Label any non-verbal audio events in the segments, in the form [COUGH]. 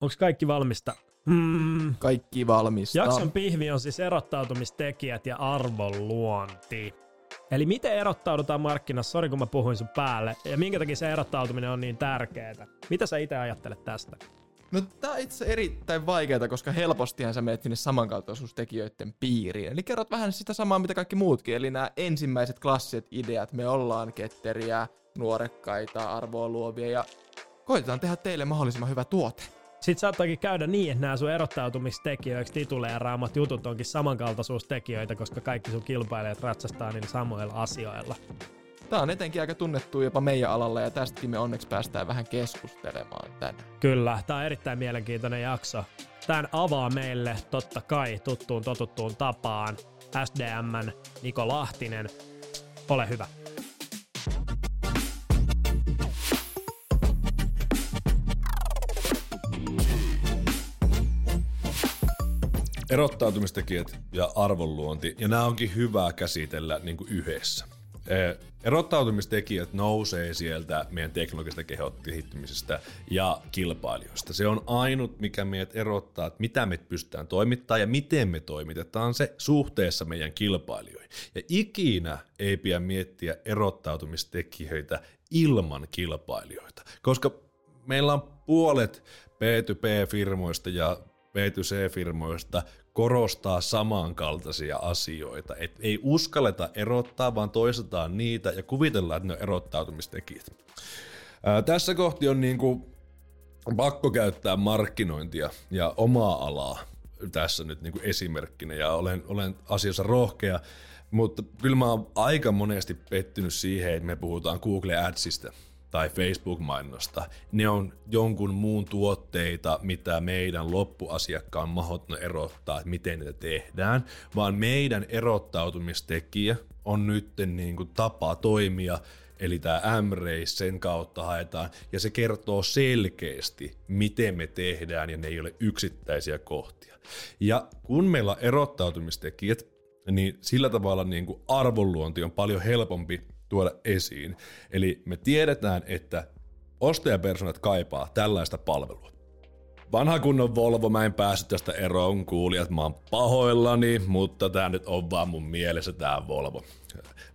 Onko kaikki valmista? Mm. Kaikki valmista. Jakson pihvi on siis erottautumistekijät ja arvonluonti. Eli miten erottaudutaan markkinassa, sori kun mä puhuin sun päälle, ja minkä takia se erottautuminen on niin tärkeää? Mitä sä itse ajattelet tästä? No tää on itse erittäin vaikeaa, koska helpostihan sä menet sinne samankaltaisuustekijöiden piiriin. Eli kerrot vähän sitä samaa, mitä kaikki muutkin. Eli nämä ensimmäiset klassiset ideat, me ollaan ketteriä, nuorekkaita, arvoa luovia ja koitetaan tehdä teille mahdollisimman hyvä tuote. Sitten saattaakin käydä niin, että nämä sun erottautumistekijöiksi tituleeraamat jutut onkin samankaltaisuustekijöitä, koska kaikki sun kilpailijat ratsastaa niillä samoilla asioilla. Tämä on etenkin aika tunnettu jopa meidän alalla ja tästäkin me onneksi päästään vähän keskustelemaan tänään. Kyllä, tämä on erittäin mielenkiintoinen jakso. Tämän avaa meille totta kai tuttuun totuttuun tapaan SDMn Niko Lahtinen. Ole hyvä. Erottautumistekijät ja arvonluonti, ja nämä onkin hyvä käsitellä niin kuin yhdessä. Erottautumistekijät nousee sieltä meidän teknologisesta kehittymisestä ja kilpailijoista. Se on ainut, mikä meidät erottaa, että mitä me pystytään toimittamaan ja miten me toimitetaan se suhteessa meidän kilpailijoihin. Ja ikinä ei pidä miettiä erottautumistekijöitä ilman kilpailijoita, koska meillä on puolet B2B-firmoista ja B2C-firmoista korostaa samankaltaisia asioita. Et ei uskalleta erottaa, vaan toistetaan niitä ja kuvitellaan, että ne on erottautumistekijät. Ää, tässä kohti on niinku pakko käyttää markkinointia ja omaa alaa tässä nyt niinku esimerkkinä ja olen, olen asiassa rohkea, mutta kyllä mä oon aika monesti pettynyt siihen, että me puhutaan Google Adsista tai Facebook-mainosta. Ne on jonkun muun tuotteita, mitä meidän loppuasiakkaan mahdoton erottaa, että miten niitä tehdään, vaan meidän erottautumistekijä on nyt niin kuin tapa toimia, eli tämä m sen kautta haetaan, ja se kertoo selkeästi, miten me tehdään, ja ne ei ole yksittäisiä kohtia. Ja kun meillä on erottautumistekijät, niin sillä tavalla niin kuin arvonluonti on paljon helpompi tuoda esiin. Eli me tiedetään, että ostajapersonat kaipaa tällaista palvelua. Vanha kunnon Volvo, mä en päässyt tästä eroon, kuulijat, mä oon pahoillani, mutta tää nyt on vaan mun mielessä tää Volvo.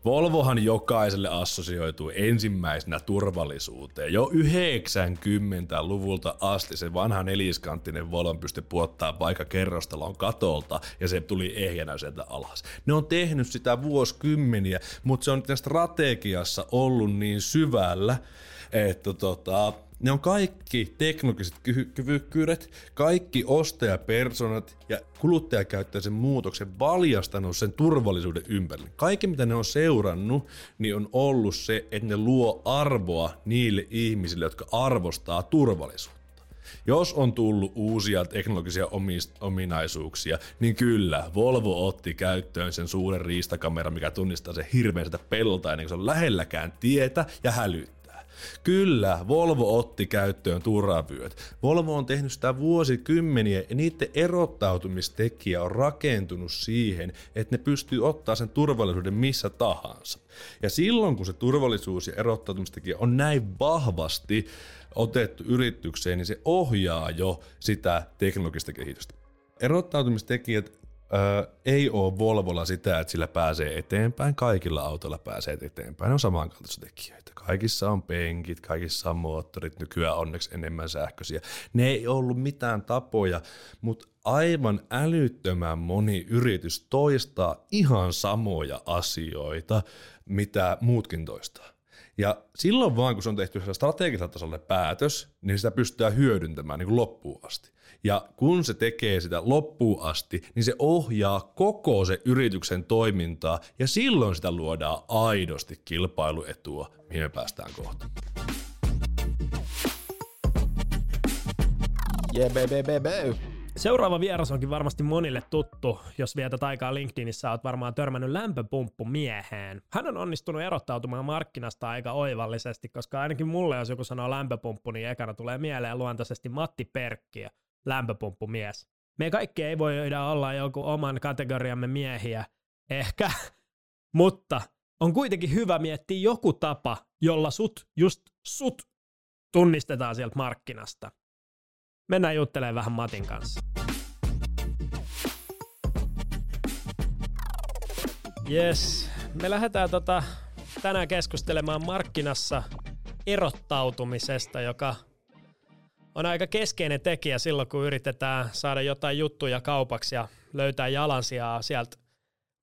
Volvohan jokaiselle assosioituu ensimmäisenä turvallisuuteen. Jo 90-luvulta asti se vanha neliskanttinen Volvo pystyi puottaa vaikka kerrostalon katolta ja se tuli ehjänä sieltä alas. Ne on tehnyt sitä vuosikymmeniä, mutta se on strategiassa ollut niin syvällä, että tota, ne on kaikki teknologiset kyvykkyydet, kaikki ostajapersonat ja kuluttajakäyttäjän muutoksen valjastanut sen turvallisuuden ympärille. Kaikki mitä ne on seurannut, niin on ollut se, että ne luo arvoa niille ihmisille, jotka arvostaa turvallisuutta. Jos on tullut uusia teknologisia ominaisuuksia, niin kyllä, Volvo otti käyttöön sen suuren riistakameran, mikä tunnistaa sen hirveän sitä pelta ennen kuin se on lähelläkään tietä ja hälyttää. Kyllä, Volvo otti käyttöön turvavyöt. Volvo on tehnyt sitä vuosikymmeniä ja niiden erottautumistekijä on rakentunut siihen, että ne pystyy ottaa sen turvallisuuden missä tahansa. Ja silloin kun se turvallisuus ja erottautumistekijä on näin vahvasti otettu yritykseen, niin se ohjaa jo sitä teknologista kehitystä. Erottautumistekijät Öö, ei ole Volvolla sitä, että sillä pääsee eteenpäin. Kaikilla autoilla pääsee eteenpäin. Ne on samankaltaisia tekijöitä. Kaikissa on penkit, kaikissa on moottorit, nykyään onneksi enemmän sähköisiä. Ne ei ollut mitään tapoja, mutta aivan älyttömän moni yritys toistaa ihan samoja asioita, mitä muutkin toistaa. Ja silloin vaan, kun se on tehty strategisella tasolla päätös, niin sitä pystytään hyödyntämään niin kuin loppuun asti. Ja kun se tekee sitä loppuun asti, niin se ohjaa koko se yrityksen toimintaa ja silloin sitä luodaan aidosti kilpailuetua, mihin me päästään kohta. Yeah, baby, baby. Seuraava vieras onkin varmasti monille tuttu. Jos vietät aikaa LinkedInissä, oot varmaan törmännyt lämpöpumppu mieheen. Hän on onnistunut erottautumaan markkinasta aika oivallisesti, koska ainakin mulle, jos joku sanoo lämpöpumppu, niin ekana tulee mieleen luontaisesti Matti Perkkiä lämpöpumppumies. Me kaikki ei voi olla joku oman kategoriamme miehiä, ehkä, [LAUGHS] mutta on kuitenkin hyvä miettiä joku tapa, jolla sut, just sut, tunnistetaan sieltä markkinasta. mennään juttelemaan vähän Matin kanssa. Yes, me lähdetään tota, tänään keskustelemaan markkinassa erottautumisesta, joka on aika keskeinen tekijä silloin, kun yritetään saada jotain juttuja kaupaksi ja löytää jalansijaa sieltä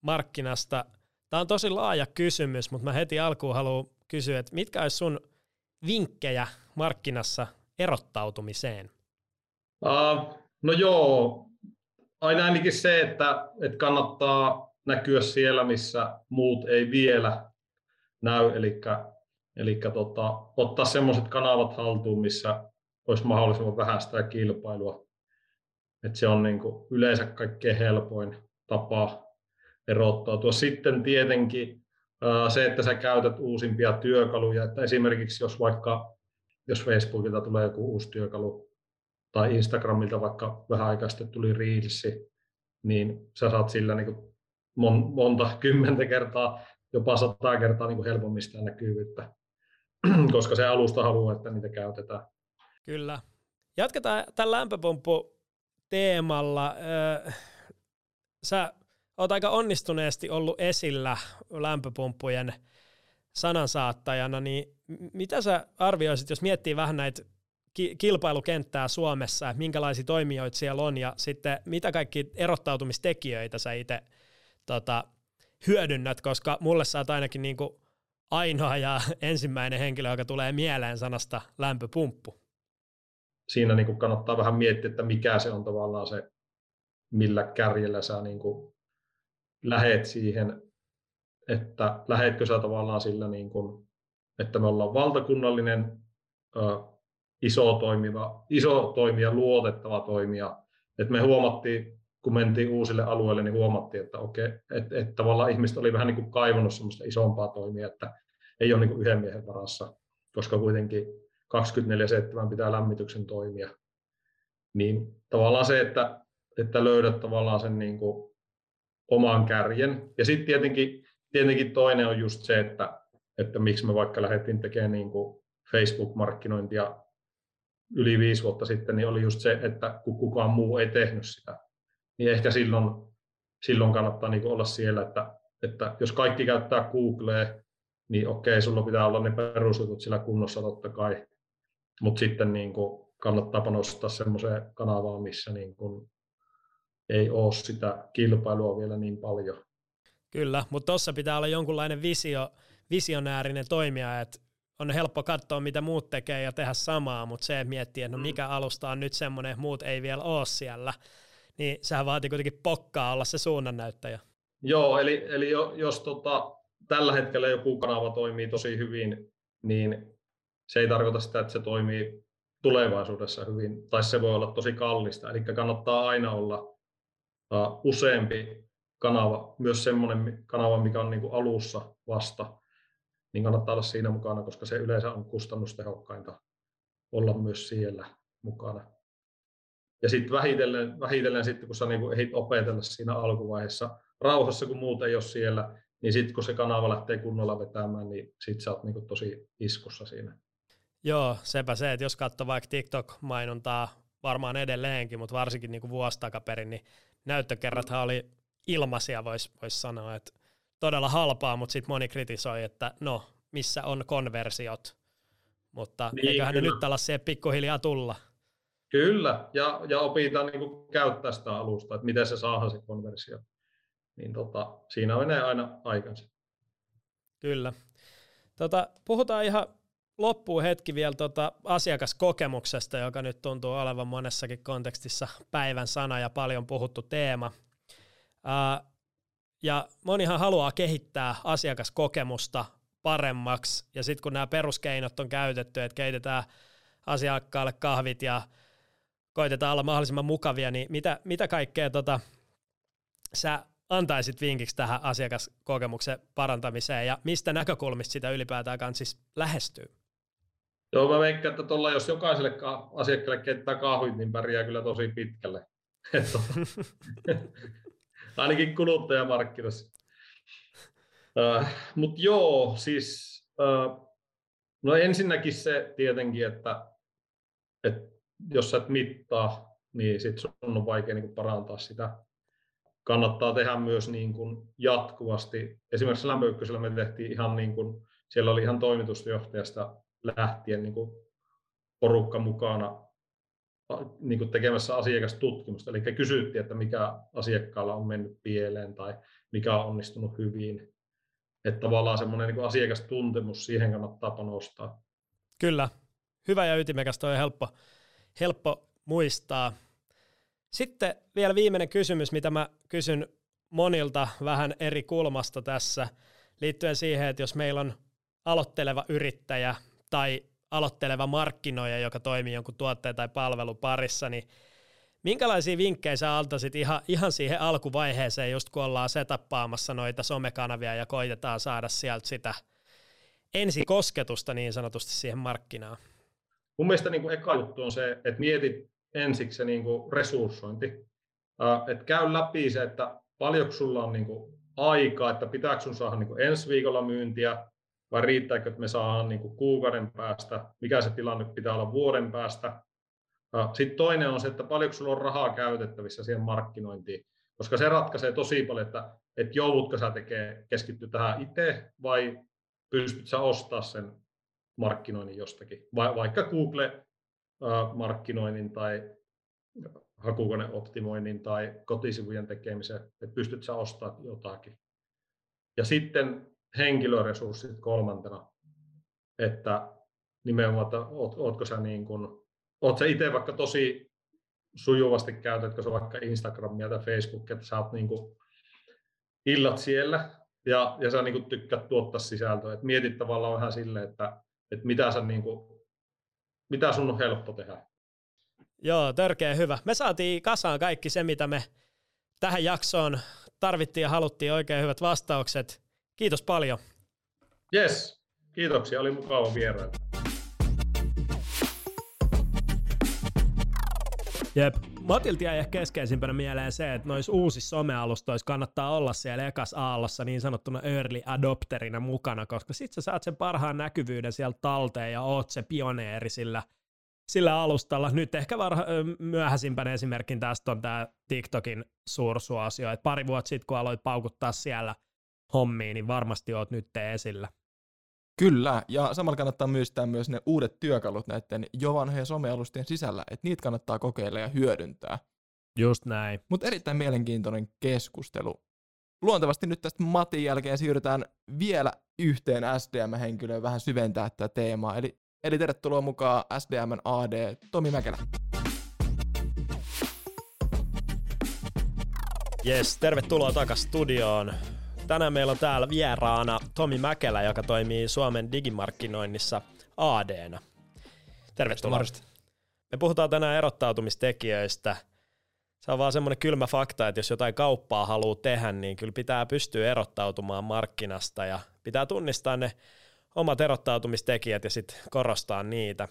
markkinasta. Tämä on tosi laaja kysymys, mutta mä heti alkuun haluan kysyä, että mitkä olisi sun vinkkejä markkinassa erottautumiseen? Uh, no joo, aina ainakin se, että, että kannattaa näkyä siellä, missä muut ei vielä näy, eli, eli tota, ottaa semmoiset kanavat haltuun, missä olisi mahdollisimman vähän sitä kilpailua. Et se on niin kuin yleensä kaikkein helpoin tapa erottautua. Sitten tietenkin se, että sä käytät uusimpia työkaluja, että esimerkiksi jos vaikka jos Facebookilta tulee joku uusi työkalu tai Instagramilta vaikka vähän aikaa sitten tuli Reelsi, niin sä saat sillä niin kuin mon, monta [LAUGHS] kymmentä kertaa, jopa sata kertaa niin kuin helpommin sitä näkyvyyttä, [CLEARS THROAT] koska se alusta haluaa, että niitä käytetään. Kyllä. Jatketaan tämän lämpöpumppu teemalla. Sä oot aika onnistuneesti ollut esillä lämpöpumppujen sanansaattajana, niin mitä sä arvioisit, jos miettii vähän näitä kilpailukenttää Suomessa, että minkälaisia toimijoita siellä on ja sitten mitä kaikki erottautumistekijöitä sä itse tota, hyödynnät, koska mulle sä oot ainakin niin kuin ainoa ja [LAUGHS] ensimmäinen henkilö, joka tulee mieleen sanasta lämpöpumppu. Siinä niin kuin kannattaa vähän miettiä, että mikä se on tavallaan se, millä kärjellä sä niin kuin lähet siihen, että lähetkö sä tavallaan sillä, niin kuin, että me ollaan valtakunnallinen iso, toimiva, iso toimija, luotettava toimija. Että me huomattiin, kun mentiin uusille alueille, niin huomattiin, että okei, että, että tavallaan ihmiset oli vähän niin kuin kaivannut semmoista isompaa toimia, että ei ole niin kuin yhden miehen varassa, koska kuitenkin 24-7 pitää lämmityksen toimia. Niin tavallaan se, että, että löydät tavallaan sen niin kuin oman kärjen. Ja sitten tietenkin, tietenkin toinen on just se, että, että miksi me vaikka lähdettiin tekemään niin kuin Facebook-markkinointia yli viisi vuotta sitten, niin oli just se, että kun kukaan muu ei tehnyt sitä, niin ehkä silloin, silloin kannattaa niin olla siellä, että, että jos kaikki käyttää Googlea, niin okei, sulla pitää olla ne perusjutut sillä kunnossa totta kai, mutta sitten niin kuin kannattaa panostaa semmoiseen kanavaan, missä niin kuin ei ole sitä kilpailua vielä niin paljon. Kyllä, mutta tuossa pitää olla jonkunlainen visio, visionäärinen toimija, että on helppo katsoa, mitä muut tekee ja tehdä samaa, mutta se miettii, että no mikä alusta on nyt semmoinen, että muut ei vielä ole siellä, niin sehän vaatii kuitenkin pokkaa olla se suunnannäyttäjä. Joo, eli, eli jos tota, tällä hetkellä joku kanava toimii tosi hyvin, niin se ei tarkoita sitä, että se toimii tulevaisuudessa hyvin, tai se voi olla tosi kallista. Eli kannattaa aina olla uh, useampi kanava, myös semmoinen kanava, mikä on niin kuin alussa vasta, niin kannattaa olla siinä mukana, koska se yleensä on kustannustehokkainta olla myös siellä mukana. Ja sitten vähitellen, vähitellen sitten, kun sä niin ehdit opetella siinä alkuvaiheessa rauhassa, kun muut ei ole siellä, niin sitten kun se kanava lähtee kunnolla vetämään, niin sitten sä oot niin tosi iskussa siinä. Joo, sepä se, että jos katsoo vaikka TikTok-mainontaa, varmaan edelleenkin, mutta varsinkin niin kuin vuosi takaperin, niin näyttökerrathan oli ilmaisia, voisi vois sanoa, että todella halpaa, mutta sitten moni kritisoi, että no, missä on konversiot, mutta niin, eiköhän kyllä. ne nyt tällaisia pikkuhiljaa tulla. Kyllä, ja, ja opitaan niin kuin käyttää sitä alusta, että miten se saadaan se konversio. Niin tota, siinä menee aina aikansa. Kyllä. Tota, puhutaan ihan loppuun hetki vielä tota asiakaskokemuksesta, joka nyt tuntuu olevan monessakin kontekstissa päivän sana ja paljon puhuttu teema. Ja monihan haluaa kehittää asiakaskokemusta paremmaksi, ja sitten kun nämä peruskeinot on käytetty, että keitetään asiakkaalle kahvit ja koitetaan olla mahdollisimman mukavia, niin mitä, mitä kaikkea tota, sä antaisit vinkiksi tähän asiakaskokemuksen parantamiseen, ja mistä näkökulmista sitä ylipäätään kanssa lähestyy? Joo, mä veikkaan, että tuolla jos jokaiselle asiakkaalle keittää kahvit, niin pärjää kyllä tosi pitkälle. [LAUGHS] [LAUGHS] Ainakin kuluttajamarkkinassa. Uh, Mutta joo, siis uh, no ensinnäkin se tietenkin, että, että jos sä et mittaa, niin sit sun on vaikea niin parantaa sitä. Kannattaa tehdä myös niin kuin jatkuvasti. Esimerkiksi lämpöykkösellä me tehtiin ihan niin kuin, siellä oli ihan toimitusjohtajasta lähtien niin kuin porukka mukana niin kuin tekemässä asiakastutkimusta. Eli kysyttiin, että mikä asiakkaalla on mennyt pieleen tai mikä on onnistunut hyvin. Että tavallaan semmoinen niin asiakastuntemus, siihen kannattaa panostaa. Kyllä, hyvä ja ytimekäs, toi on helppo, helppo muistaa. Sitten vielä viimeinen kysymys, mitä mä kysyn monilta vähän eri kulmasta tässä, liittyen siihen, että jos meillä on aloitteleva yrittäjä tai aloitteleva markkinoija, joka toimii jonkun tuotteen tai palvelun parissa, niin minkälaisia vinkkejä sä antaisit ihan, ihan siihen alkuvaiheeseen, just kun ollaan setappaamassa noita somekanavia ja koitetaan saada sieltä sitä ensikosketusta niin sanotusti siihen markkinaan? Mun mielestä niin kuin eka juttu on se, että mietit ensiksi se niin kuin resurssointi. Että käy läpi se, että paljonko sulla on niin kuin aikaa, että pitääkö sun saada niin kuin ensi viikolla myyntiä, vai riittääkö, että me saadaan niin kuin kuukauden päästä, mikä se tilanne pitää olla vuoden päästä. Sitten toinen on se, että paljonko sulla on rahaa käytettävissä siihen markkinointiin, koska se ratkaisee tosi paljon, että, että joudutko sä tekee, keskittyä tähän itse vai pystyt sä ostaa sen markkinoinnin jostakin, Va, vaikka Google-markkinoinnin tai hakukoneoptimoinnin tai kotisivujen tekemisen, että pystyt sä ostamaan jotakin. Ja sitten henkilöresurssit kolmantena, että nimenomaan, että oot, ootko sä niin kuin, oot sä itse vaikka tosi sujuvasti käytätkö sä vaikka Instagramia tai Facebookia, että sä oot niin kuin illat siellä ja, ja sä niin kuin tykkäät tuottaa sisältöä, että mietit tavallaan vähän silleen, että, että mitä, sä niin kuin, mitä sun on helppo tehdä. Joo, törkeä hyvä. Me saatiin kasaan kaikki se, mitä me tähän jaksoon tarvittiin ja haluttiin oikein hyvät vastaukset. Kiitos paljon. Yes, kiitoksia. Oli mukava vierailla. Jep. Matilta jäi ehkä keskeisimpänä mieleen se, että noissa uusissa somealustoissa kannattaa olla siellä ekas aallossa niin sanottuna early adopterina mukana, koska sit sä saat sen parhaan näkyvyyden sieltä talteen ja oot se pioneeri sillä, sillä alustalla. Nyt ehkä varha, myöhäisimpänä esimerkin tästä on tämä TikTokin suursuosio, että pari vuotta sitten kun aloit paukuttaa siellä – hommiin, niin varmasti oot nyt esillä. Kyllä, ja samalla kannattaa muistaa myös ne uudet työkalut näiden jo vanhojen somealustien sisällä, että niitä kannattaa kokeilla ja hyödyntää. Just näin. Mutta erittäin mielenkiintoinen keskustelu. Luontevasti nyt tästä Matin jälkeen siirrytään vielä yhteen SDM-henkilöön vähän syventää tätä teemaa. Eli, eli tervetuloa mukaan SDM AD Tomi Mäkelä. Yes, tervetuloa takaisin studioon. Tänään meillä on täällä vieraana Tomi Mäkelä, joka toimii Suomen digimarkkinoinnissa AD-na. Tervetuloa. Marista. Me puhutaan tänään erottautumistekijöistä. Se on vaan semmoinen kylmä fakta, että jos jotain kauppaa haluaa tehdä, niin kyllä pitää pystyä erottautumaan markkinasta ja pitää tunnistaa ne omat erottautumistekijät ja sitten korostaa niitä.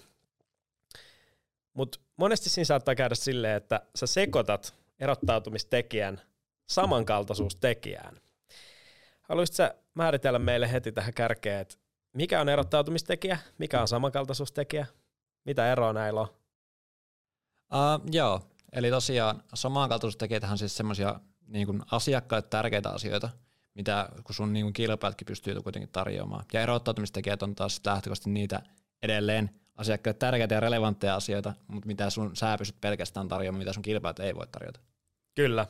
Mutta monesti siinä saattaa käydä silleen, että sä sekoitat erottautumistekijän samankaltaisuustekijään. Haluaisitko sä määritellä meille heti tähän kärkeen, että mikä on erottautumistekijä, mikä on samankaltaisuustekijä, mitä eroa näillä on? Uh, joo, eli tosiaan samankaltaisuustekijät on siis semmoisia niin asiakkaille tärkeitä asioita, mitä kun sun niin kilpailijatkin pystyy kuitenkin tarjoamaan. Ja erottautumistekijät on taas lähtökohtaisesti niitä edelleen asiakkaille tärkeitä ja relevantteja asioita, mutta mitä sun sä pystyt pelkästään tarjoamaan, mitä sun kilpailijat ei voi tarjota. Kyllä,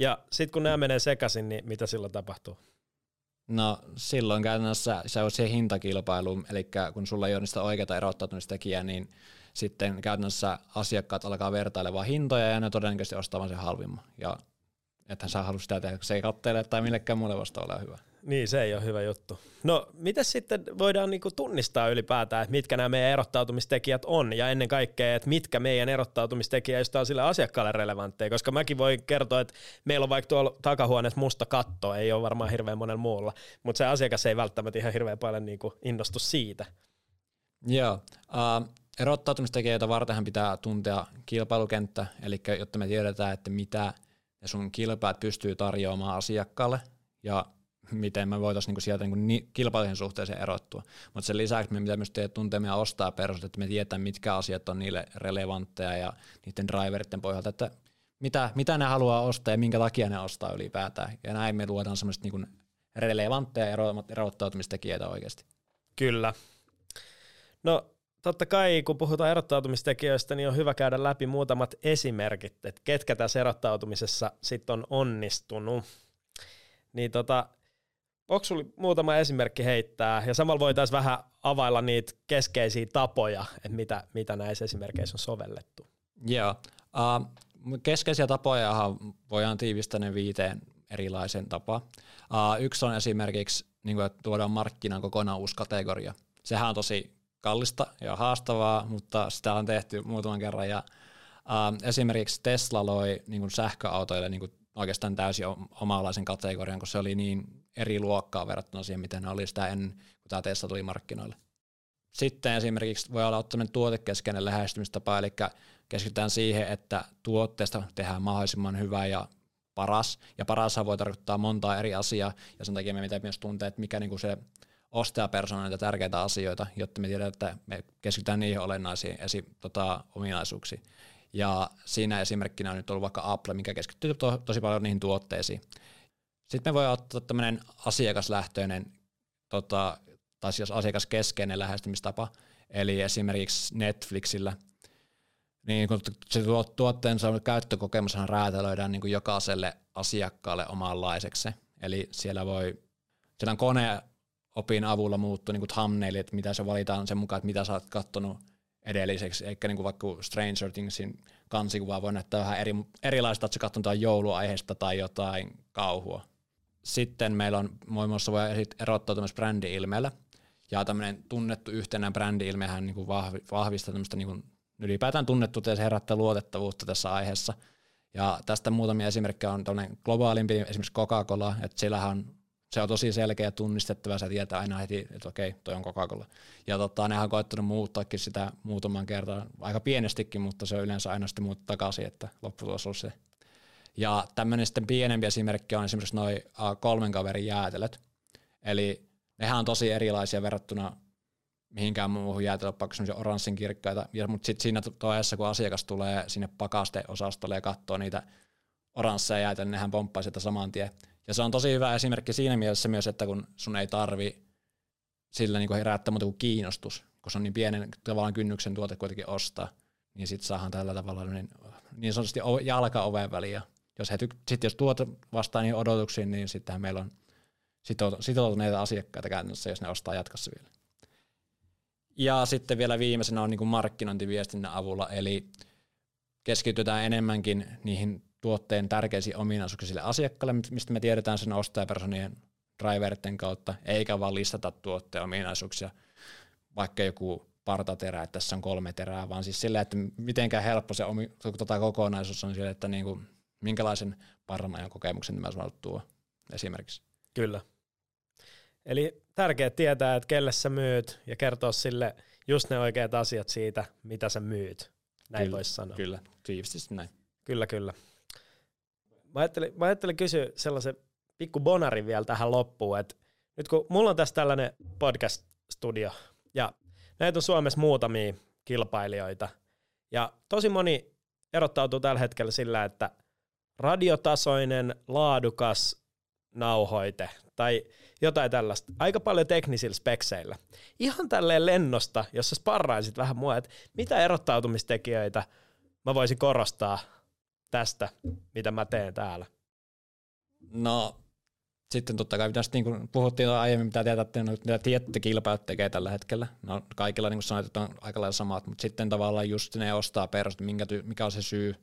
ja sitten kun nämä menee sekaisin, niin mitä silloin tapahtuu? No silloin käytännössä se on se hintakilpailu, eli kun sulla ei ole niistä oikeita erottautumistekijää, niin sitten käytännössä asiakkaat alkaa vertailemaan hintoja ja ne todennäköisesti ostavan sen halvimman. Ja että sä halua sitä tehdä, se ei kattelee tai millekään muulle vastaavalle hyvä. Niin, se ei ole hyvä juttu. No, miten sitten voidaan niinku tunnistaa ylipäätään, että mitkä nämä meidän erottautumistekijät on, ja ennen kaikkea, että mitkä meidän erottautumistekijöistä on sille asiakkaalle relevantteja, koska mäkin voin kertoa, että meillä on vaikka tuolla takahuoneessa musta katto, ei ole varmaan hirveän monella muulla, mutta se asiakas ei välttämättä ihan hirveän paljon niinku innostu siitä. Joo, uh, erottautumistekijöitä vartenhan pitää tuntea kilpailukenttä, eli jotta me tiedetään, että mitä sun kilpaat pystyy tarjoamaan asiakkaalle, ja miten me voitaisiin niin sieltä niin kilpailijan suhteeseen erottua. Mutta sen lisäksi me pitää myös tehdä tuntea meidän ostaa perustat, että me tietää, mitkä asiat on niille relevantteja ja niiden driveritten pohjalta, että mitä, mitä ne haluaa ostaa ja minkä takia ne ostaa ylipäätään. Ja näin me luodaan semmoista niin relevantteja erottautumistekijöitä oikeasti. Kyllä. No totta kai, kun puhutaan erottautumistekijöistä, niin on hyvä käydä läpi muutamat esimerkit, että ketkä tässä erottautumisessa sitten on onnistunut. Niin tota, onko sulla muutama esimerkki heittää, ja samalla voitaisiin vähän availla niitä keskeisiä tapoja, että mitä, mitä näissä esimerkkeissä on sovellettu. Joo. Uh, keskeisiä tapoja voidaan tiivistää ne viiteen erilaisen tapaan. Uh, yksi on esimerkiksi, niin kuin, että tuodaan markkinaan kokonaan uusi kategoria. Sehän on tosi kallista ja haastavaa, mutta sitä on tehty muutaman kerran. Ja, uh, esimerkiksi Tesla loi niin kuin sähköautoille niin kuin oikeastaan täysin omanlaisen kategorian, kun se oli niin eri luokkaa verrattuna siihen, miten ne oli sitä ennen, kun tämä Tesla tuli markkinoille. Sitten esimerkiksi voi olla ottaminen tuotekeskeinen lähestymistapa, eli keskitytään siihen, että tuotteesta tehdään mahdollisimman hyvä ja paras, ja paras voi tarkoittaa montaa eri asiaa, ja sen takia me pitää myös tuntea, että mikä niinku se ostajapersona niitä tärkeitä asioita, jotta me tiedetään, että me keskitytään niihin olennaisiin esi- tota, ominaisuuksiin. Ja siinä esimerkkinä on nyt ollut vaikka Apple, mikä keskittyy to- tosi paljon niihin tuotteisiin. Sitten me voidaan ottaa tämmöinen asiakaslähtöinen, tota, tai siis asiakaskeskeinen lähestymistapa, eli esimerkiksi Netflixillä – niin kun se tuotteensa käyttökokemushan räätälöidään niin kuin jokaiselle asiakkaalle omanlaiseksi. Eli siellä voi, siellä on koneopin avulla muuttua niin thumbnail, että mitä se valitaan sen mukaan, että mitä sä oot kattonut edelliseksi, eikä niin vaikka Stranger Thingsin kansikuva voi näyttää vähän eri, erilaista, että sä katsonut jotain jouluaiheesta tai jotain kauhua. Sitten meillä on muun muassa voi erottaa tämmöistä brändi-ilmeellä, ja tämmöinen tunnettu yhtenä brändi-ilmehän niin vahvistaa tämmöistä niin kuin ylipäätään tunnettu, että se herättää luotettavuutta tässä aiheessa. Ja tästä muutamia esimerkkejä on tämmöinen globaalimpi, esimerkiksi Coca-Cola, että siellähän on, se on tosi selkeä ja tunnistettava, sä tietää aina heti, että okei, toi on Coca-Cola. Ja tota, nehän on koettanut muuttaakin sitä muutaman kertaa, aika pienestikin, mutta se on yleensä aina sitten muuttu takaisin, että lopputulos on se. Ja tämmöinen sitten pienempi esimerkki on esimerkiksi noin kolmen kaverin jäätelöt. Eli nehän on tosi erilaisia verrattuna mihinkään muuhun jäätelö vaikka semmoisia oranssin kirkkaita, ja, mutta sitten siinä toessa, kun asiakas tulee sinne pakasteosastolle ja katsoo niitä oransseja jäätelöä, niin nehän pomppaa sitä saman tien. Ja se on tosi hyvä esimerkki siinä mielessä myös, että kun sun ei tarvi sillä niin herättää muuta kuin kiinnostus, kun se on niin pienen tavallaan kynnyksen tuote kuitenkin ostaa, niin sitten saadaan tällä tavalla niin, niin sanotusti jalka oven väliin. Ja jos, he tyk- sit jos tuote vastaa niihin odotuksiin, niin sittenhän meillä on sitoutuneita asiakkaita käytännössä, jos ne ostaa jatkossa vielä. Ja sitten vielä viimeisenä on niin kuin markkinointiviestinnän avulla, eli keskitytään enemmänkin niihin tuotteen tärkeisiin ominaisuuksiin sille asiakkaalle, mistä me tiedetään sen ostajapersonien driverten kautta, eikä vaan listata tuotteen ominaisuuksia, vaikka joku partaterä, että tässä on kolme terää, vaan siis sillä, että mitenkään helppo se omi, tota kokonaisuus on sille, että niin kuin, minkälaisen parran kokemuksen mä tuo esimerkiksi. Kyllä. Eli tärkeää tietää, että kelle sä myyt ja kertoa sille just ne oikeat asiat siitä, mitä sä myyt. Näin voisi sanoa. Kyllä, tiivisti näin. Kyllä, kyllä. Mä ajattelin, mä ajattelin kysyä sellaisen pikku bonarin vielä tähän loppuun, että nyt kun mulla on tässä tällainen podcast-studio, ja näitä on Suomessa muutamia kilpailijoita, ja tosi moni erottautuu tällä hetkellä sillä, että radiotasoinen, laadukas nauhoite tai jotain tällaista. Aika paljon teknisillä spekseillä. Ihan tälleen lennosta, jos sä sparraisit vähän mua, että mitä erottautumistekijöitä mä voisin korostaa tästä, mitä mä teen täällä. No, sitten totta kai pitäisi, niin kuin puhuttiin aiemmin, mitä tiedätte, no, mitä tietty kilpailut tekee tällä hetkellä. No, kaikilla niin sanoit, että on aika lailla samat, mutta sitten tavallaan just ne ostaa perustat, minkä, mikä on se syy,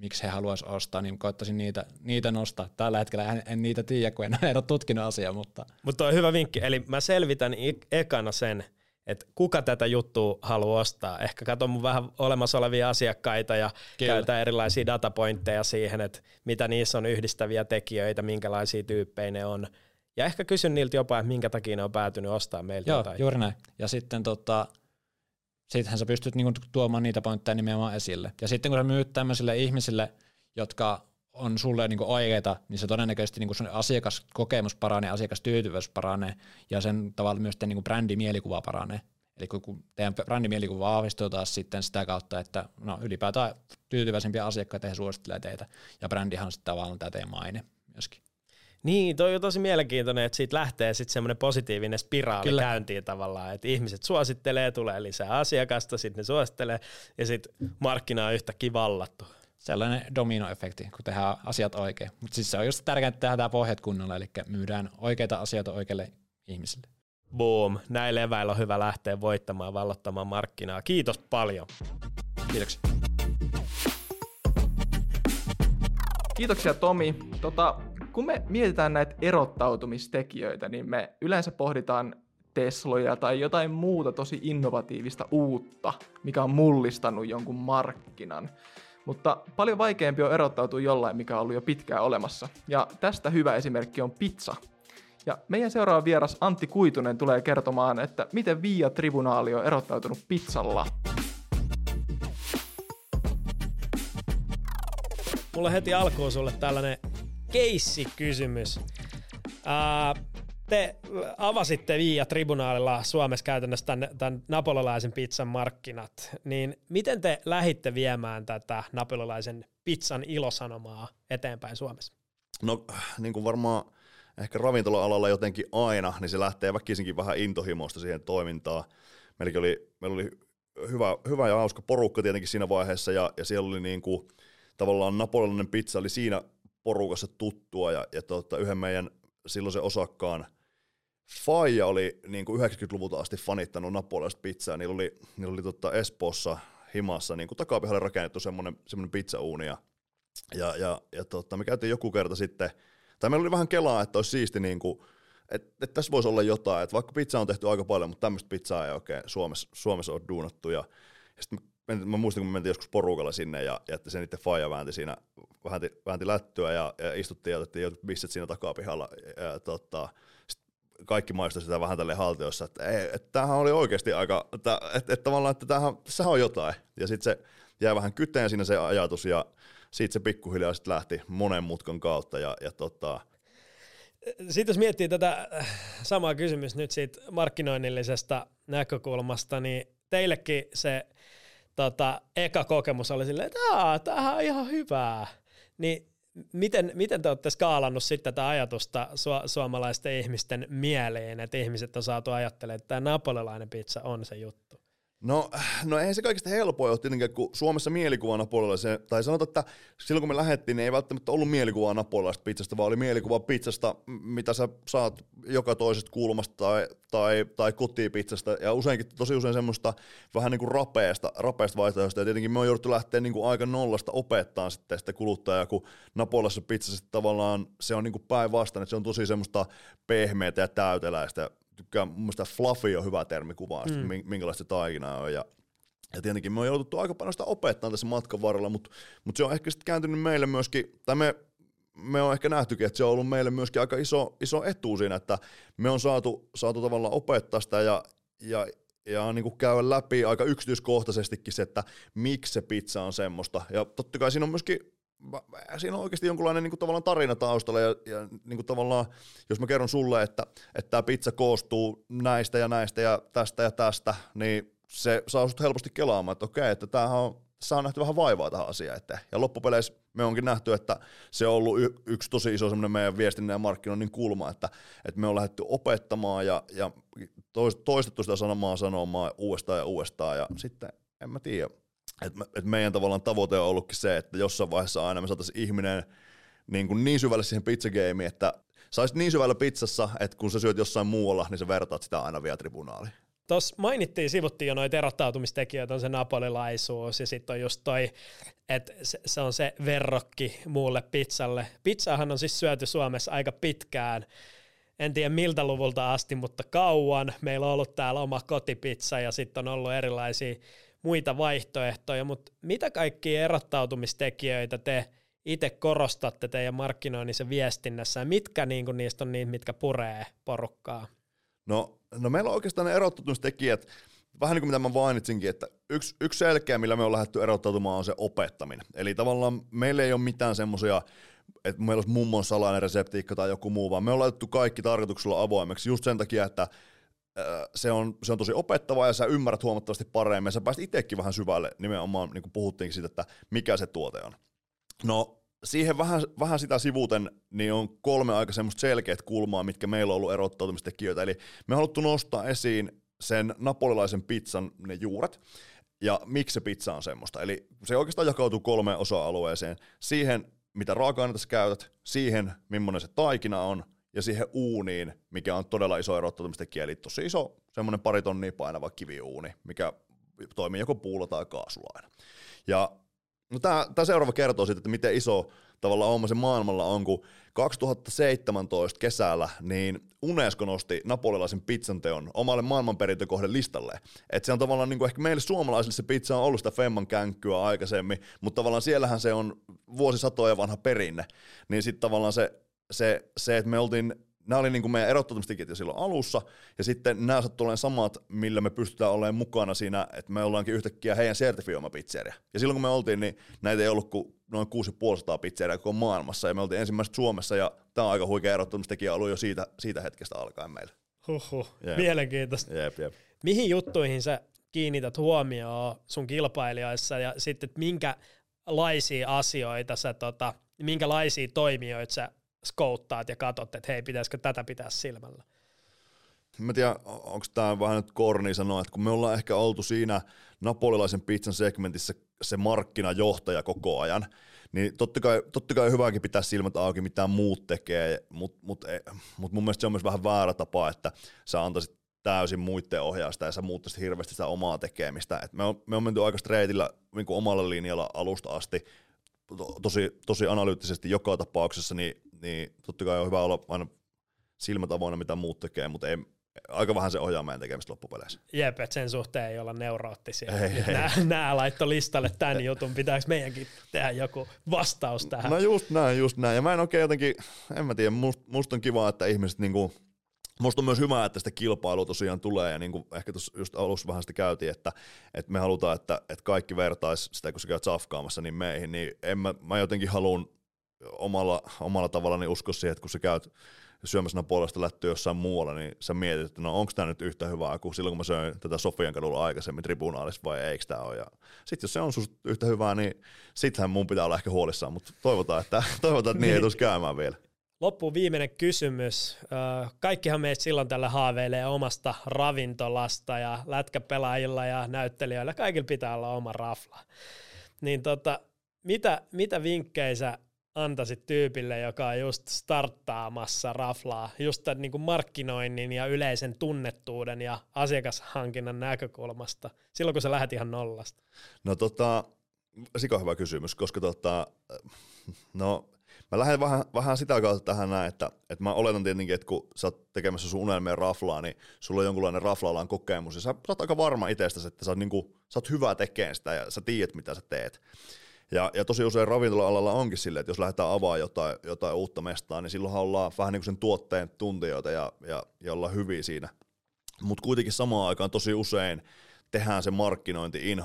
miksi he haluaisivat ostaa, niin koettaisin niitä, niitä nostaa. Tällä hetkellä en, en niitä tiedä, kun en, en ole tutkinut asiaa. Mutta mutta on hyvä vinkki. Eli mä selvitän ekana sen, että kuka tätä juttua haluaa ostaa. Ehkä katson mun vähän olemassa olevia asiakkaita ja Kyllä. käytän erilaisia datapointteja siihen, että mitä niissä on yhdistäviä tekijöitä, minkälaisia tyyppejä ne on. Ja ehkä kysyn niiltä jopa, että minkä takia ne on päätynyt ostamaan meiltä Joo, jotain. juuri näin. Ja sitten tota, sittenhän sä pystyt niinku tuomaan niitä pointteja nimenomaan esille. Ja sitten kun sä myyt tämmöisille ihmisille, jotka on sulle niin oikeita, niin se todennäköisesti niin sun asiakaskokemus paranee, asiakastyytyvyys paranee ja sen tavalla myös niin brändimielikuva paranee. Eli kun teidän brändimielikuva vahvistuu taas sitten sitä kautta, että no ylipäätään tyytyväisempiä asiakkaita he suosittelee teitä ja brändihan sitten tavallaan tämä teidän maine myöskin. Niin, toi on tosi mielenkiintoinen, että siitä lähtee sitten semmoinen positiivinen spiraali Kyllä. käyntiin tavallaan, että ihmiset suosittelee, tulee lisää asiakasta, sitten ne suosittelee ja sitten markkina on yhtäkkiä vallattu. Sellainen dominoefekti, kun tehdään asiat oikein. Mutta siis se on just tärkeää, että tehdään pohjat kunnolla, eli myydään oikeita asioita oikeille ihmisille. Boom, näin leväillä on hyvä lähteä voittamaan, vallottamaan markkinaa. Kiitos paljon. Kiitoksia. Kiitoksia Tomi. Tota, kun me mietitään näitä erottautumistekijöitä, niin me yleensä pohditaan Tesloja tai jotain muuta tosi innovatiivista uutta, mikä on mullistanut jonkun markkinan. Mutta paljon vaikeampi on erottautua jollain, mikä on ollut jo pitkään olemassa. Ja tästä hyvä esimerkki on pizza. Ja meidän seuraava vieras Antti Kuitunen tulee kertomaan, että miten Via Tribunaali on erottautunut pizzalla. Mulla heti alkuun sulle tällainen keissikysymys. Uh, te avasitte Via Tribunaalilla Suomessa käytännössä tämän, tämän napolilaisen pizzan markkinat, niin miten te lähitte viemään tätä napolilaisen pizzan ilosanomaa eteenpäin Suomessa? No niin kuin varmaan ehkä ravintola-alalla jotenkin aina, niin se lähtee väkisinkin vähän intohimosta siihen toimintaan. Meillä oli, meillä oli hyvä, hyvä ja hauska porukka tietenkin siinä vaiheessa, ja, ja siellä oli niin kuin, tavallaan napolilainen pizza oli siinä porukassa tuttua, ja, ja tota, yhden meidän silloisen osakkaan Faija oli niin kuin 90-luvulta asti fanittanut napolilaista pizzaa, niillä oli, niillä oli tota Espoossa himassa niin kuin takapihalle rakennettu semmoinen, semmoinen pizzauuni, ja, ja, ja, ja tota, me käytiin joku kerta sitten, tai meillä oli vähän kelaa, että olisi siisti niin kuin, että, että tässä voisi olla jotain, että vaikka pizza on tehty aika paljon, mutta tämmöistä pizzaa ei oikein Suomessa, Suomessa ole duunattu, ja, ja sitten mä muistan, kun me mentiin joskus porukalla sinne ja, ja että se niiden faija väänti siinä, väänti, väänti lättyä ja, ja istuttiin ja otettiin jotkut bisset siinä takapihalla. Ja, ja tota, kaikki maistoi sitä vähän tälle haltiossa, että, ei, että tämähän oli oikeasti aika, että, että, että tavallaan, että tämähän, tässä on jotain. Ja sitten se jäi vähän kyteen siinä se ajatus ja siitä se pikkuhiljaa sitten lähti monen mutkan kautta ja, ja tota, sitten jos miettii tätä samaa kysymys nyt siitä markkinoinnillisesta näkökulmasta, niin teillekin se tota, eka kokemus oli silleen, että tämähän on ihan hyvää. Niin miten, miten te olette skaalannut sitten tätä ajatusta su- suomalaisten ihmisten mieleen, että ihmiset on saatu ajattelemaan, että tämä napolilainen pizza on se juttu? No, no ei se kaikista helpoa ole tietenkään, kun Suomessa mielikuva napolilaisen, tai sanotaan, että silloin kun me lähdettiin, niin ei välttämättä ollut mielikuvaa napolilaisesta pizzasta, vaan oli mielikuva pizzasta, mitä sä saat joka toisesta kulmasta tai, tai, tai kotipizzasta, ja useinkin tosi usein semmoista vähän niin kuin rapeasta, rapeasta vaihtoehdosta, ja tietenkin me on jouduttu lähteä niin kuin aika nollasta opettaa sitten sitä kuluttajaa, kun napolilaisessa pizzassa tavallaan se on niin kuin päinvastainen, että se on tosi semmoista pehmeätä ja täyteläistä, tykkään, mun mielestä fluffy on hyvä termi kuvaa, mm. minkälaista se taikina on. Ja, ja tietenkin me on jouduttu aika paljon sitä opettaa tässä matkan varrella, mutta, mutta se on ehkä sitten kääntynyt meille myöskin, tai me, me on ehkä nähtykin, että se on ollut meille myöskin aika iso, iso etu siinä, että me on saatu, saatu tavallaan opettaa sitä ja, ja, ja niin kuin käydä läpi aika yksityiskohtaisestikin se, että miksi se pizza on semmoista. Ja totta kai siinä on myöskin siinä on oikeasti jonkunlainen niin kuin, tavallaan tarina taustalla ja, ja niin kuin, tavallaan, jos mä kerron sulle, että, että tämä pizza koostuu näistä ja näistä ja tästä ja tästä, niin se saa sut helposti kelaamaan, että okei, että tämähän on, tässä on nähty vähän vaivaa tähän asiaan eteen. Ja loppupeleissä me onkin nähty, että se on ollut y- yksi tosi iso semmoinen meidän viestinnän ja markkinoinnin kulma, että, että me on lähdetty opettamaan ja, ja toistettu sitä sanomaa sanomaan uudestaan ja uudestaan ja sitten en mä tiedä, et, et meidän tavallaan tavoite on ollutkin se, että jossain vaiheessa aina me saataisiin ihminen niin, kuin niin syvälle siihen pizzagameen, että saisit niin syvällä pizzassa, että kun sä syöt jossain muualla, niin sä vertaat sitä aina vielä tribunaaliin. Tuossa mainittiin, sivuttiin jo noita erottautumistekijöitä, on se napolilaisuus ja sitten on just toi, että se, se on se verrokki muulle pizzalle. Pizzahan on siis syöty Suomessa aika pitkään, en tiedä miltä luvulta asti, mutta kauan. Meillä on ollut täällä oma kotipizza ja sitten on ollut erilaisia muita vaihtoehtoja, mutta mitä kaikkia erottautumistekijöitä te itse korostatte teidän markkinoinnissa viestinnässä, ja mitkä niin kuin niistä on niitä, mitkä puree porukkaa? No, no meillä on oikeastaan ne erottautumistekijät, vähän niin kuin mitä mä mainitsinkin, että yksi, yksi selkeä, millä me on lähdetty erottautumaan, on se opettaminen. Eli tavallaan meillä ei ole mitään semmoisia, että meillä olisi mummon salainen reseptiikka tai joku muu, vaan me on laitettu kaikki tarkoituksella avoimeksi just sen takia, että se on, se on tosi opettavaa ja sä ymmärrät huomattavasti paremmin sä pääst itsekin vähän syvälle nimenomaan, niin kuin puhuttiinkin siitä, että mikä se tuote on. No siihen vähän, vähän sitä sivuuten, niin on kolme aika semmoista selkeät kulmaa, mitkä meillä on ollut erottautumistekijöitä. Eli me haluttu nostaa esiin sen napolilaisen pizzan ne juuret, ja miksi se pizza on semmoista. Eli se oikeastaan jakautuu kolmeen osa-alueeseen. Siihen, mitä raaka-aineita sä käytät, siihen, millainen se taikina on, ja siihen uuniin, mikä on todella iso erottautumistekijä, eli tosi iso, semmoinen pari tonnia painava kiviuuni, mikä toimii joko puulla tai kaasulla aina. Ja no tämä seuraava kertoo siitä, että miten iso tavallaan homma se maailmalla on, kun 2017 kesällä niin Unesco nosti napolilaisen pizzan teon omalle maailmanperintökohden listalle. Et se on tavallaan niin kuin ehkä meille suomalaisille se pizza on ollut sitä Femman känkkyä aikaisemmin, mutta tavallaan siellähän se on vuosisatoja vanha perinne. Niin sitten tavallaan se, se, se, että me oltiin nämä oli niin kuin meidän erottautumistekijät jo silloin alussa, ja sitten nämä sattuu olemaan samat, millä me pystytään olemaan mukana siinä, että me ollaankin yhtäkkiä heidän sertifioima pizzeria. Ja silloin kun me oltiin, niin näitä ei ollut kuin noin 6500 pizzeria koko maailmassa, ja me oltiin ensimmäiset Suomessa, ja tämä on aika huikea erottumistekijä ollut jo siitä, siitä hetkestä alkaen meillä. Huhhuh, yep. mielenkiintoista. Jep, jep. Mihin juttuihin sä kiinnität huomioon sun kilpailijoissa, ja sitten, että minkälaisia asioita sä, tota, minkälaisia toimijoita sä skouttaat ja katot, että hei, pitäisikö tätä pitää silmällä? Mä tiedän, onko tämä vähän nyt korni sanoa, että kun me ollaan ehkä oltu siinä napolilaisen pizzan segmentissä se markkinajohtaja koko ajan, niin totta kai, totta kai hyväkin pitää silmät auki, mitä muut tekee, mutta mut, mut mun mielestä se on myös vähän väärä tapa, että sä antaisit täysin muiden ohjausta ja sä muuttaisit hirveästi sitä omaa tekemistä. Et me, on, me on menty aika streetillä niin omalla linjalla alusta asti, to, tosi, tosi analyyttisesti joka tapauksessa, niin niin totta kai on hyvä olla aina silmät avoinna, mitä muut tekee, mutta ei, aika vähän se ohjaa meidän tekemistä loppupeleissä. Jep, että sen suhteen ei olla neuroottisia. Nämä, nämä laittoi listalle tämän jutun, pitääkö meidänkin tehdä joku vastaus tähän? No just näin, just näin. Ja mä en oikein jotenkin, en mä tiedä, musta must on kiva, että ihmiset niinku, Musta on myös hyvä, että sitä kilpailua tosiaan tulee, ja niin kuin ehkä tuossa just alussa vähän sitä käytiin, että, että me halutaan, että, että kaikki vertais sitä, kun sä käyt safkaamassa, niin meihin, niin en mä, mä jotenkin haluan omalla, omalla tavallaan niin usko siihen, että kun sä käyt syömässä puolesta lättyä jossain muualla, niin sä mietit, että no onko tämä nyt yhtä hyvää kuin silloin, kun mä söin tätä Sofian kadulla aikaisemmin tribunaalissa vai eikö tämä ole. Ja sitten jos se on susta yhtä hyvää, niin sittenhän mun pitää olla ehkä huolissaan, mutta toivotaan, että, [LAUGHS] toivotaan, että niin ei tulisi käymään vielä. Loppuun viimeinen kysymys. Kaikkihan meistä silloin tällä haaveilee omasta ravintolasta ja lätkäpelaajilla ja näyttelijöillä. Kaikilla pitää olla oma rafla. Niin tota, mitä, mitä vinkkejä sä antaisit tyypille, joka on just starttaamassa raflaa, just tämän niin kuin markkinoinnin ja yleisen tunnettuuden ja asiakashankinnan näkökulmasta, silloin kun sä lähdet ihan nollasta? No tota, sika hyvä kysymys, koska tota, no mä lähden vähän, vähän sitä kautta tähän näin, että, että mä oletan tietenkin, että kun sä oot tekemässä sun unelmien raflaa, niin sulla on jonkunlainen raflaalan kokemus, ja sä, sä oot aika varma itsestäsi, että sä oot, niin kuin, sä oot hyvä tekemään sitä, ja sä tiedät, mitä sä teet. Ja, ja tosi usein ravintola-alalla onkin silleen, että jos lähdetään avaa jotain, jotain uutta mestaa, niin silloinhan ollaan vähän niin kuin sen tuotteen tuntijoita ja, ja, ja ollaan hyviä siinä. Mutta kuitenkin samaan aikaan tosi usein tehdään se markkinointi in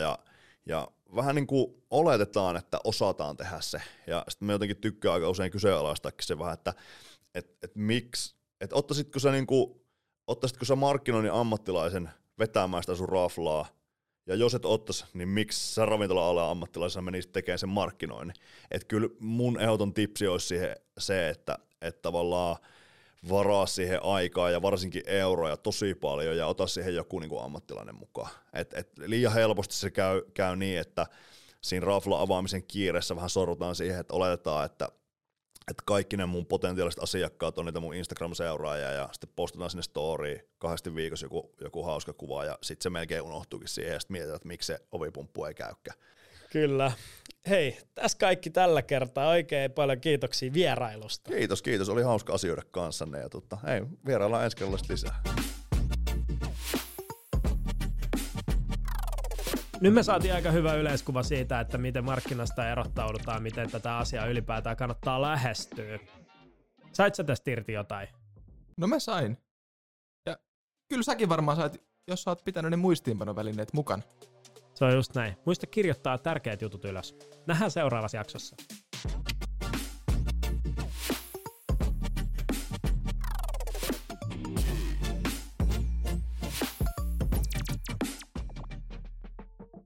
ja, ja vähän niin kuin oletetaan, että osataan tehdä se. Ja sitten me jotenkin tykkää aika usein kyseenalaistakin se vähän, että et, et miksi, että ottaisitko sä, niin kuin, ottaisitko sä markkinoinnin ammattilaisen vetämään sitä sun raflaa – ja jos et ottaisi, niin miksi sä ravintola-alan ammattilaisena menisit tekemään sen markkinoinnin? Että kyllä mun ehdoton tipsi olisi siihen se, että, että tavallaan varaa siihen aikaa ja varsinkin euroja tosi paljon ja ota siihen joku niin kuin ammattilainen mukaan. Et, et liian helposti se käy, käy niin, että siinä rafla avaamisen kiireessä vähän sorrutaan siihen, että oletetaan, että että kaikki ne mun potentiaaliset asiakkaat on niitä mun Instagram-seuraajia ja sitten postataan sinne storyin kahdesti viikossa joku, joku hauska kuva ja sitten se melkein unohtuukin siihen ja sitten mietitään, että miksi se ovipumppu ei käykään. Kyllä. Hei, tässä kaikki tällä kertaa. Oikein paljon kiitoksia vierailusta. Kiitos, kiitos. Oli hauska asioida kanssanne ja tutta, hei, vieraillaan ensi lisää. Nyt me saatiin aika hyvä yleiskuva siitä, että miten markkinasta erottaudutaan, miten tätä asiaa ylipäätään kannattaa lähestyä. Sait sä tästä irti jotain? No mä sain. Ja kyllä säkin varmaan sait jos sä oot pitänyt ne muistiinpanovälineet mukana. Se on just näin. Muista kirjoittaa tärkeät jutut ylös. Nähdään seuraavassa jaksossa.